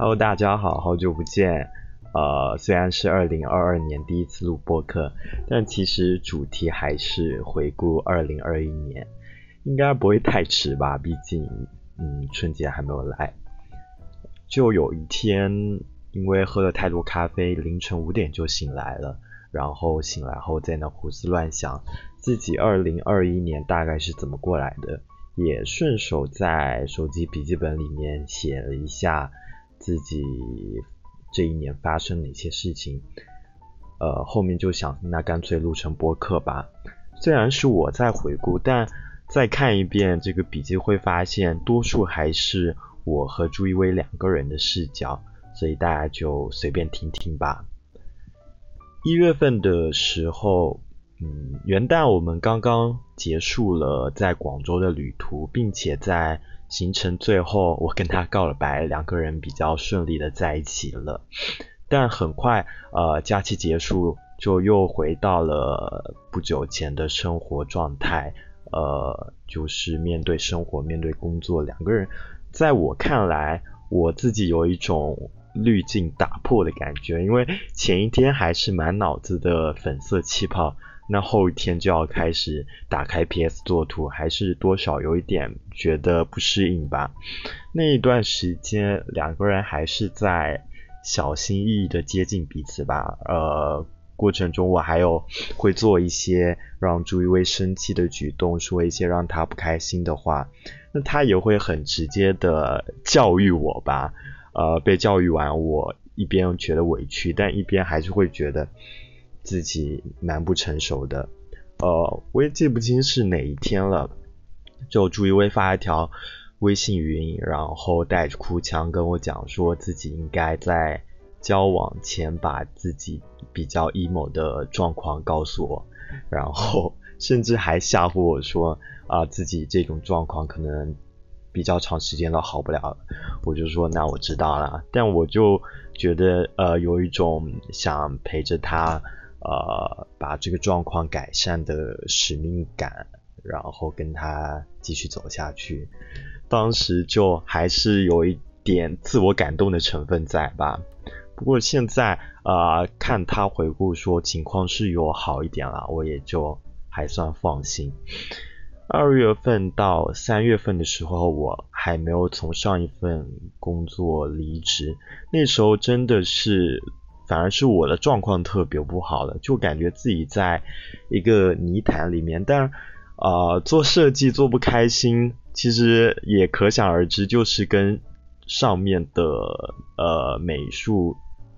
Hello，大家好，好久不见。呃，虽然是二零二二年第一次录播客，但其实主题还是回顾二零二一年，应该不会太迟吧？毕竟，嗯，春节还没有来。就有一天，因为喝了太多咖啡，凌晨五点就醒来了。然后醒来后，在那胡思乱想，自己二零二一年大概是怎么过来的，也顺手在手机笔记本里面写了一下。自己这一年发生哪些事情？呃，后面就想，那干脆录成播客吧。虽然是我在回顾，但再看一遍这个笔记，会发现多数还是我和朱一威两个人的视角，所以大家就随便听听吧。一月份的时候，嗯，元旦我们刚刚结束了在广州的旅途，并且在。行程最后，我跟他告了白，两个人比较顺利的在一起了。但很快，呃，假期结束就又回到了不久前的生活状态，呃，就是面对生活，面对工作，两个人在我看来，我自己有一种滤镜打破的感觉，因为前一天还是满脑子的粉色气泡。那后一天就要开始打开 PS 做图，还是多少有一点觉得不适应吧。那一段时间，两个人还是在小心翼翼的接近彼此吧。呃，过程中我还有会做一些让朱一威生气的举动，说一些让他不开心的话。那他也会很直接的教育我吧。呃，被教育完，我一边觉得委屈，但一边还是会觉得。自己蛮不成熟的，呃，我也记不清是哪一天了，就朱一威发一条微信语音，然后带着哭腔跟我讲，说自己应该在交往前把自己比较 emo 的状况告诉我，然后甚至还吓唬我说，啊，自己这种状况可能比较长时间都好不了，我就说那我知道了，但我就觉得呃有一种想陪着他。呃，把这个状况改善的使命感，然后跟他继续走下去。当时就还是有一点自我感动的成分在吧。不过现在啊，看他回顾说情况是有好一点了，我也就还算放心。二月份到三月份的时候，我还没有从上一份工作离职，那时候真的是。反而是我的状况特别不好了，就感觉自己在一个泥潭里面。但啊，做设计做不开心，其实也可想而知，就是跟上面的呃美术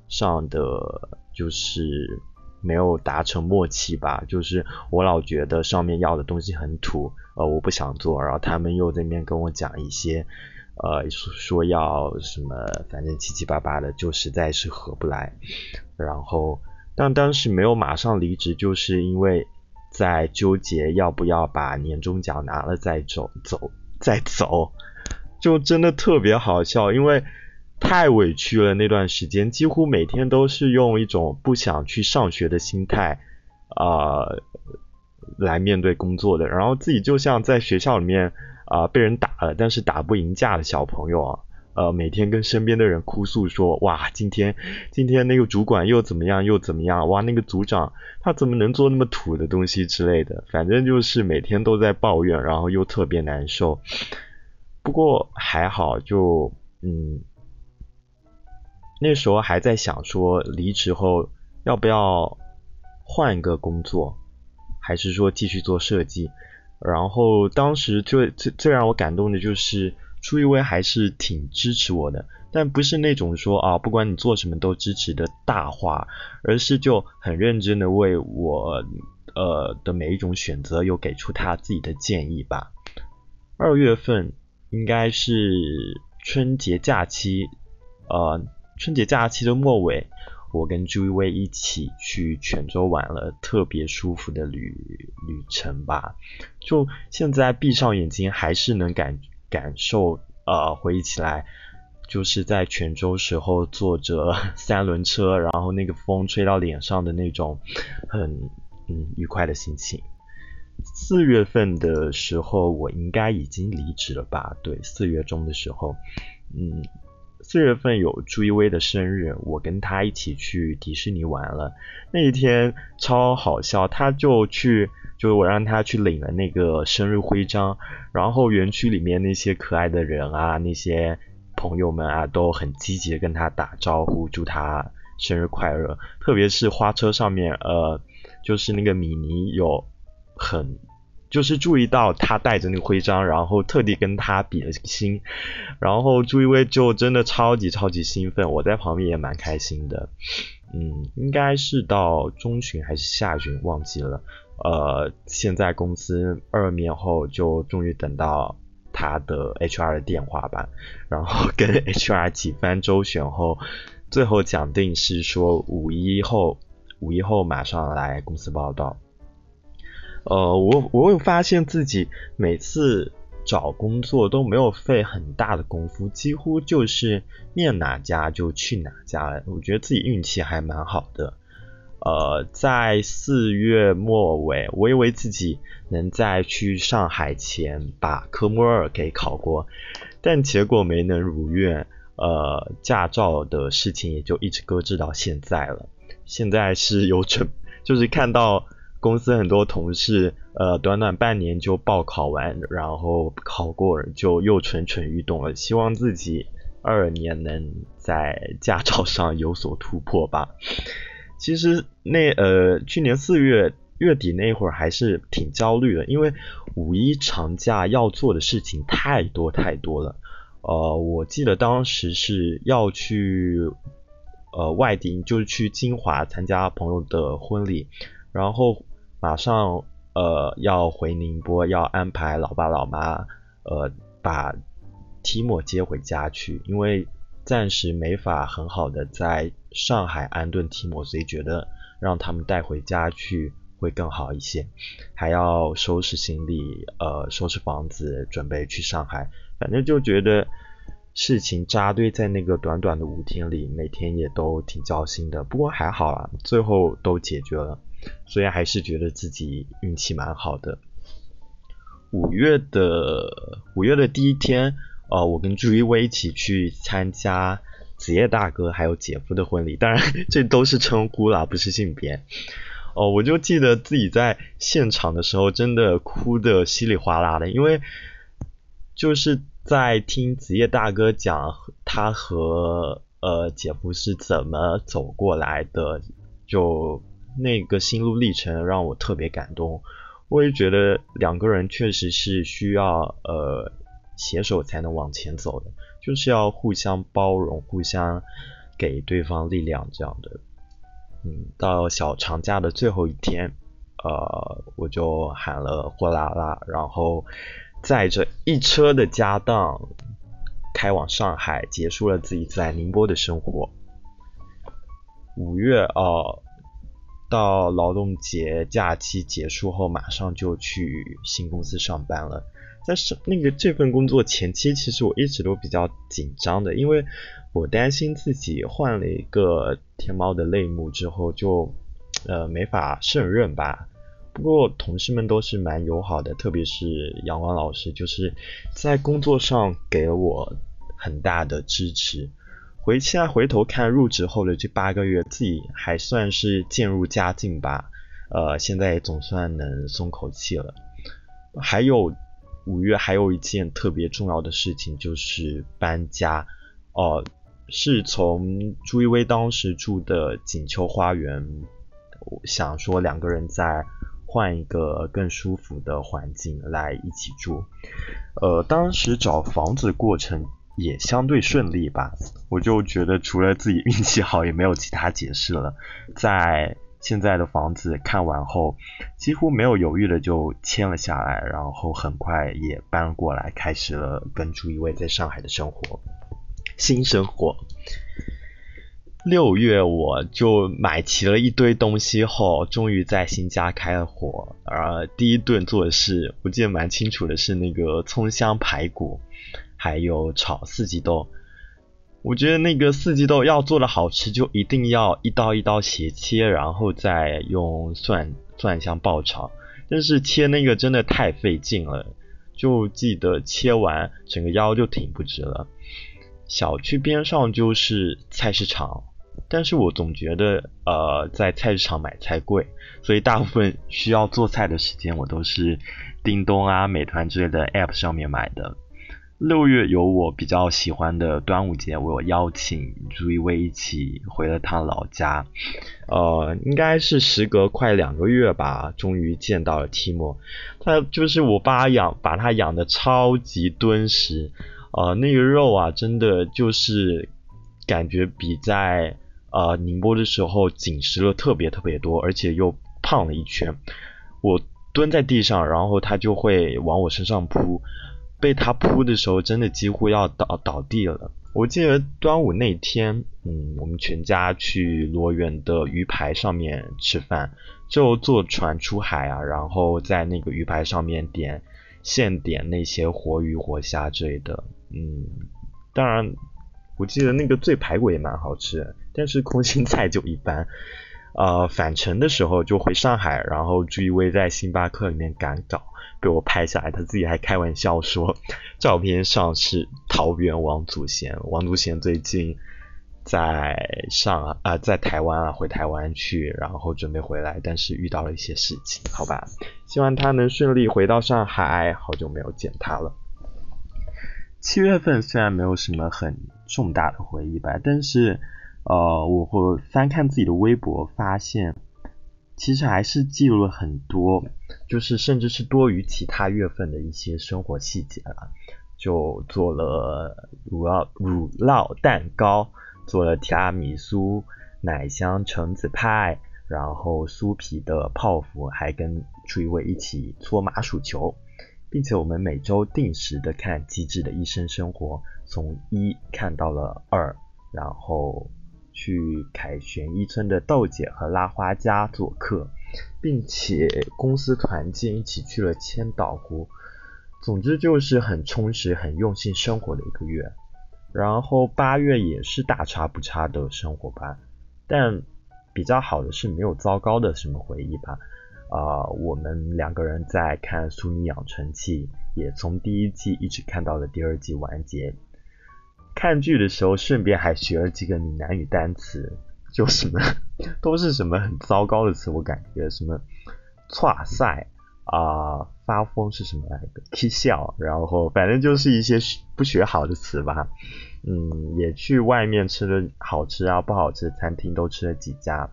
上的就是没有达成默契吧。就是我老觉得上面要的东西很土，呃，我不想做，然后他们又在那边跟我讲一些。呃，说要什么，反正七七八八的，就实在是合不来。然后，但当时没有马上离职，就是因为在纠结要不要把年终奖拿了再走，走再走，就真的特别好笑，因为太委屈了。那段时间几乎每天都是用一种不想去上学的心态啊来面对工作的，然后自己就像在学校里面。啊，被人打了，但是打不赢架的小朋友啊，呃，每天跟身边的人哭诉说，哇，今天今天那个主管又怎么样又怎么样，哇，那个组长他怎么能做那么土的东西之类的，反正就是每天都在抱怨，然后又特别难受。不过还好，就嗯，那时候还在想说，离职后要不要换一个工作，还是说继续做设计。然后当时最最最让我感动的就是朱一威还是挺支持我的，但不是那种说啊不管你做什么都支持的大话，而是就很认真的为我呃的每一种选择有给出他自己的建议吧。二月份应该是春节假期，呃春节假期的末尾。我跟朱一威一起去泉州玩了，特别舒服的旅旅程吧。就现在闭上眼睛，还是能感感受，呃，回忆起来，就是在泉州时候坐着 三轮车，然后那个风吹到脸上的那种很嗯愉快的心情。四月份的时候，我应该已经离职了吧？对，四月中的时候，嗯。四月份有朱一威的生日，我跟他一起去迪士尼玩了。那一天超好笑，他就去，就是我让他去领了那个生日徽章，然后园区里面那些可爱的人啊，那些朋友们啊，都很积极的跟他打招呼，祝他生日快乐。特别是花车上面，呃，就是那个米妮有很。就是注意到他带着那个徽章，然后特地跟他比了心，然后朱一威就真的超级超级兴奋，我在旁边也蛮开心的。嗯，应该是到中旬还是下旬忘记了。呃，现在公司二面后就终于等到他的 HR 的电话吧，然后跟 HR 几番周旋后，最后讲定是说五一后，五一后马上来公司报道。呃，我我会发现自己每次找工作都没有费很大的功夫，几乎就是面哪家就去哪家了。我觉得自己运气还蛮好的。呃，在四月末尾，我以为自己能在去上海前把科目二给考过，但结果没能如愿。呃，驾照的事情也就一直搁置到现在了。现在是有准，就是看到。公司很多同事，呃，短短半年就报考完，然后考过就又蠢蠢欲动了，希望自己二年能在驾照上有所突破吧。其实那呃，去年四月月底那会儿还是挺焦虑的，因为五一长假要做的事情太多太多了。呃，我记得当时是要去呃外地，就是去金华参加朋友的婚礼，然后。马上呃要回宁波，要安排老爸老妈呃把提莫接回家去，因为暂时没法很好的在上海安顿提莫，所以觉得让他们带回家去会更好一些。还要收拾行李，呃收拾房子，准备去上海。反正就觉得事情扎堆在那个短短的五天里，每天也都挺焦心的。不过还好啊，最后都解决了。所以还是觉得自己运气蛮好的。五月的五月的第一天，呃，我跟朱一威一起去参加子夜大哥还有姐夫的婚礼，当然这都是称呼啦，不是性别。哦，我就记得自己在现场的时候，真的哭的稀里哗啦的，因为就是在听子夜大哥讲他和呃姐夫是怎么走过来的，就。那个心路历程让我特别感动，我也觉得两个人确实是需要呃携手才能往前走的，就是要互相包容，互相给对方力量这样的。嗯，到小长假的最后一天，呃，我就喊了货拉拉，然后载着一车的家当开往上海，结束了自己在宁波的生活。五月啊。到劳动节假期结束后，马上就去新公司上班了。但是那个这份工作前期，其实我一直都比较紧张的，因为我担心自己换了一个天猫的类目之后，就呃没法胜任吧。不过同事们都是蛮友好的，特别是阳光老师，就是在工作上给了我很大的支持。回现在回头看入职后的这八个月，自己还算是渐入佳境吧。呃，现在总算能松口气了。还有五月还有一件特别重要的事情就是搬家。哦，是从朱一威当时住的锦秋花园，想说两个人再换一个更舒服的环境来一起住。呃，当时找房子过程。也相对顺利吧，我就觉得除了自己运气好，也没有其他解释了。在现在的房子看完后，几乎没有犹豫的就签了下来，然后很快也搬过来，开始了跟朱一位在上海的生活，新生活。六月我就买齐了一堆东西后，终于在新家开了火。而，第一顿做的是，我记得蛮清楚的是那个葱香排骨。还有炒四季豆，我觉得那个四季豆要做的好吃，就一定要一刀一刀斜切，然后再用蒜蒜香爆炒。但是切那个真的太费劲了，就记得切完整个腰就挺不直了。小区边上就是菜市场，但是我总觉得呃在菜市场买菜贵，所以大部分需要做菜的时间我都是叮咚啊、美团之类的 app 上面买的。六月有我比较喜欢的端午节，我邀请朱一威一起回了趟老家。呃，应该是时隔快两个月吧，终于见到了提莫。他就是我爸养，把他养的超级敦实。呃，那个肉啊，真的就是感觉比在呃宁波的时候紧实了特别特别多，而且又胖了一圈。我蹲在地上，然后他就会往我身上扑。被他扑的时候，真的几乎要倒倒地了。我记得端午那天，嗯，我们全家去罗源的鱼排上面吃饭，就坐船出海啊，然后在那个鱼排上面点现点那些活鱼活虾之类的。嗯，当然，我记得那个醉排骨也蛮好吃，但是空心菜就一般。呃，返程的时候就回上海，然后朱一威在星巴克里面赶稿。被我拍下来，他自己还开玩笑说，照片上是桃园王祖贤。王祖贤最近在上啊，在台湾啊，回台湾去，然后准备回来，但是遇到了一些事情，好吧，希望他能顺利回到上海。好久没有见他了。七月份虽然没有什么很重大的回忆吧，但是呃，我会翻看自己的微博，发现。其实还是记录了很多，就是甚至是多于其他月份的一些生活细节了。就做了乳酪乳酪蛋糕，做了提拉米苏、奶香橙子派，然后酥皮的泡芙，还跟朱一位一起搓麻薯球，并且我们每周定时的看《机智的医生生活》，从一看到了二，然后。去凯旋一村的豆姐和拉花家做客，并且公司团建一起去了千岛湖。总之就是很充实、很用心生活的一个月。然后八月也是大差不差的生活吧，但比较好的是没有糟糕的什么回忆吧。啊，我们两个人在看《苏女养成记》，也从第一季一直看到了第二季完结。看剧的时候，顺便还学了几个闽南语单词，就什么都是什么很糟糕的词，我感觉什么“唰塞”啊，发疯是什么来着？踢笑，然后反正就是一些不学好的词吧。嗯，也去外面吃了好吃啊不好吃的餐厅都吃了几家，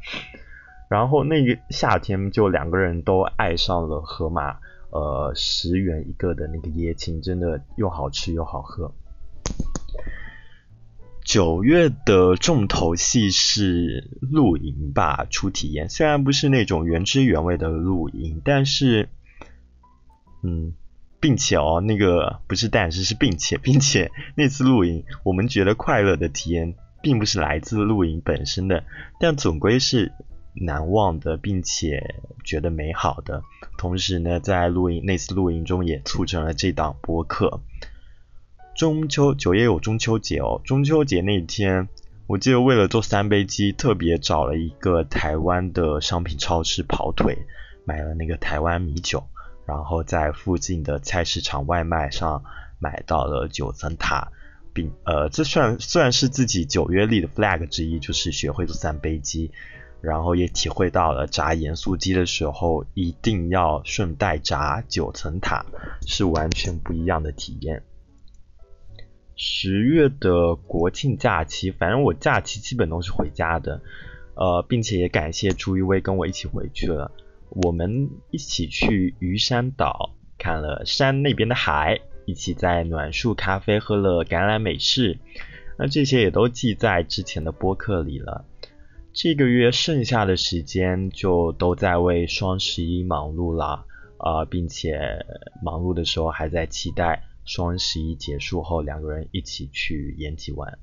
然后那个夏天就两个人都爱上了河马，呃，十元一个的那个椰青，真的又好吃又好喝。九月的重头戏是露营吧，初体验。虽然不是那种原汁原味的露营，但是，嗯，并且哦，那个不是但是是并且，并且那次露营，我们觉得快乐的体验，并不是来自露营本身的，但总归是难忘的，并且觉得美好的。同时呢，在露营那次露营中，也促成了这档播客。中秋九月有中秋节哦，中秋节那天，我记得为了做三杯鸡，特别找了一个台湾的商品超市跑腿，买了那个台湾米酒，然后在附近的菜市场外卖上买到了九层塔，并呃，这算算是自己九月立的 flag 之一，就是学会做三杯鸡，然后也体会到了炸盐酥鸡的时候一定要顺带炸九层塔，是完全不一样的体验。十月的国庆假期，反正我假期基本都是回家的，呃，并且也感谢朱一威跟我一起回去了。我们一起去鱼山岛看了山那边的海，一起在暖树咖啡喝了橄榄美式，那这些也都记在之前的播客里了。这个月剩下的时间就都在为双十一忙碌了，啊，并且忙碌的时候还在期待。双十一结束后，两个人一起去延吉玩。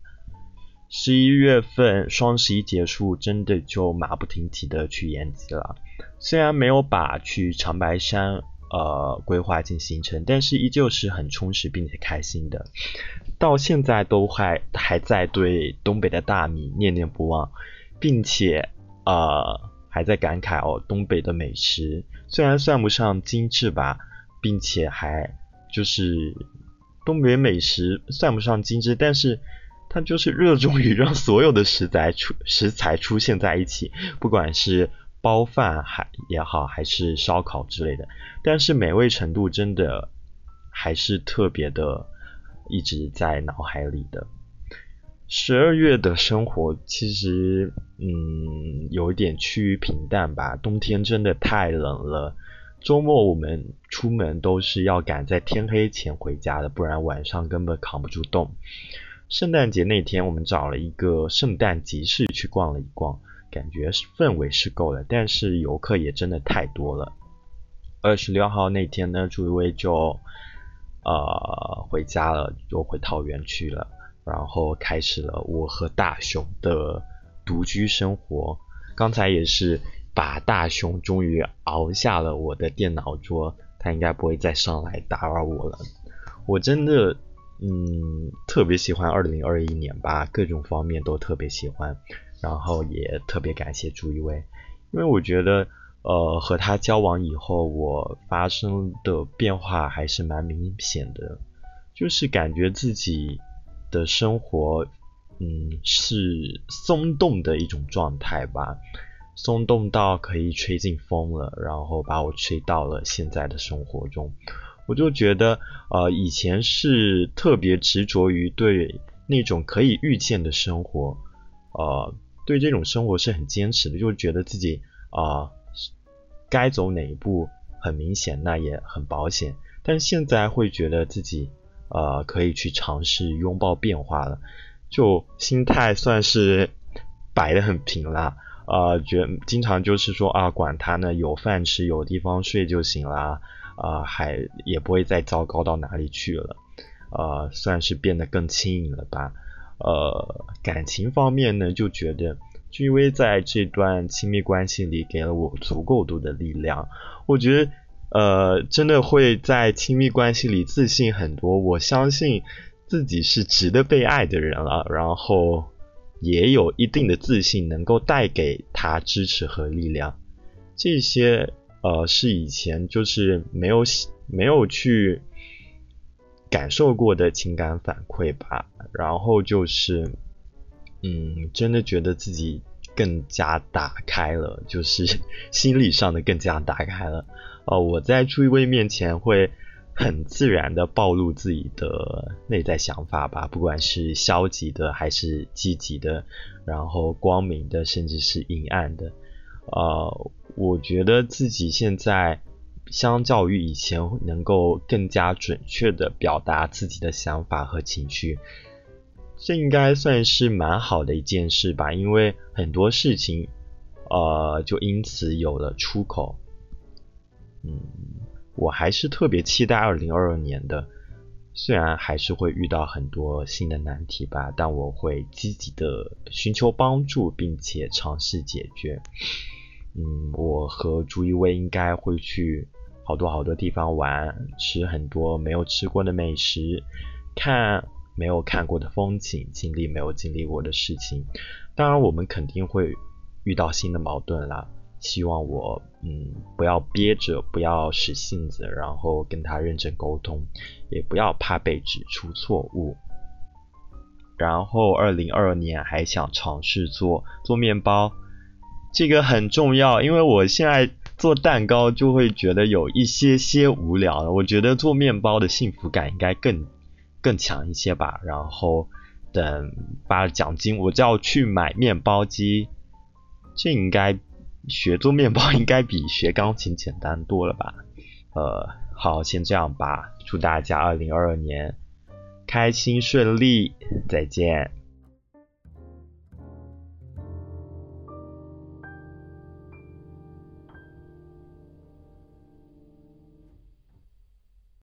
十一月份双十一结束，真的就马不停蹄的去延吉了。虽然没有把去长白山呃规划进行程，但是依旧是很充实并且开心的。到现在都还还在对东北的大米念念不忘，并且呃还在感慨哦，东北的美食虽然算不上精致吧，并且还就是。东北美食算不上精致，但是它就是热衷于让所有的食材出 食材出现在一起，不管是包饭还也好，还是烧烤之类的，但是美味程度真的还是特别的，一直在脑海里的。十二月的生活其实，嗯，有一点趋于平淡吧。冬天真的太冷了，周末我们出门都是要赶在天黑前回家的，不然晚上根本扛不住冻。圣诞节那天，我们找了一个圣诞集市去逛了一逛，感觉氛围是够了，但是游客也真的太多了。二十六号那天呢，朱一威就呃回家了，就回桃园去了。然后开始了我和大熊的独居生活。刚才也是把大熊终于熬下了我的电脑桌，他应该不会再上来打扰我了。我真的，嗯，特别喜欢二零二一年吧，各种方面都特别喜欢。然后也特别感谢朱一威，因为我觉得，呃，和他交往以后，我发生的变化还是蛮明显的，就是感觉自己。的生活，嗯，是松动的一种状态吧，松动到可以吹进风了，然后把我吹到了现在的生活中。我就觉得，呃，以前是特别执着于对那种可以预见的生活，呃，对这种生活是很坚持的，就觉得自己啊，该走哪一步很明显，那也很保险。但现在会觉得自己。呃，可以去尝试拥抱变化了，就心态算是摆的很平啦。呃，觉经常就是说啊，管他呢，有饭吃，有地方睡就行啦。啊，还也不会再糟糕到哪里去了。呃，算是变得更轻盈了吧。呃，感情方面呢，就觉得君威在这段亲密关系里给了我足够多的力量。我觉得。呃，真的会在亲密关系里自信很多。我相信自己是值得被爱的人了，然后也有一定的自信，能够带给他支持和力量。这些呃是以前就是没有没有去感受过的情感反馈吧。然后就是，嗯，真的觉得自己更加打开了，就是心理上的更加打开了。哦，我在朱一威面前会很自然的暴露自己的内在想法吧，不管是消极的还是积极的，然后光明的甚至是阴暗的。呃，我觉得自己现在相较于以前能够更加准确的表达自己的想法和情绪，这应该算是蛮好的一件事吧，因为很多事情，呃，就因此有了出口。嗯，我还是特别期待二零二二年的，虽然还是会遇到很多新的难题吧，但我会积极的寻求帮助，并且尝试解决。嗯，我和朱一威应该会去好多好多地方玩，吃很多没有吃过的美食，看没有看过的风景，经历没有经历过的事情。当然，我们肯定会遇到新的矛盾啦。希望我嗯不要憋着，不要使性子，然后跟他认真沟通，也不要怕被指出错误。然后二零二二年还想尝试做做面包，这个很重要，因为我现在做蛋糕就会觉得有一些些无聊了。我觉得做面包的幸福感应该更更强一些吧。然后等发了奖金，我就要去买面包机，这应该。学做面包应该比学钢琴简单多了吧？呃，好，先这样吧。祝大家二零二二年开心顺利，再见。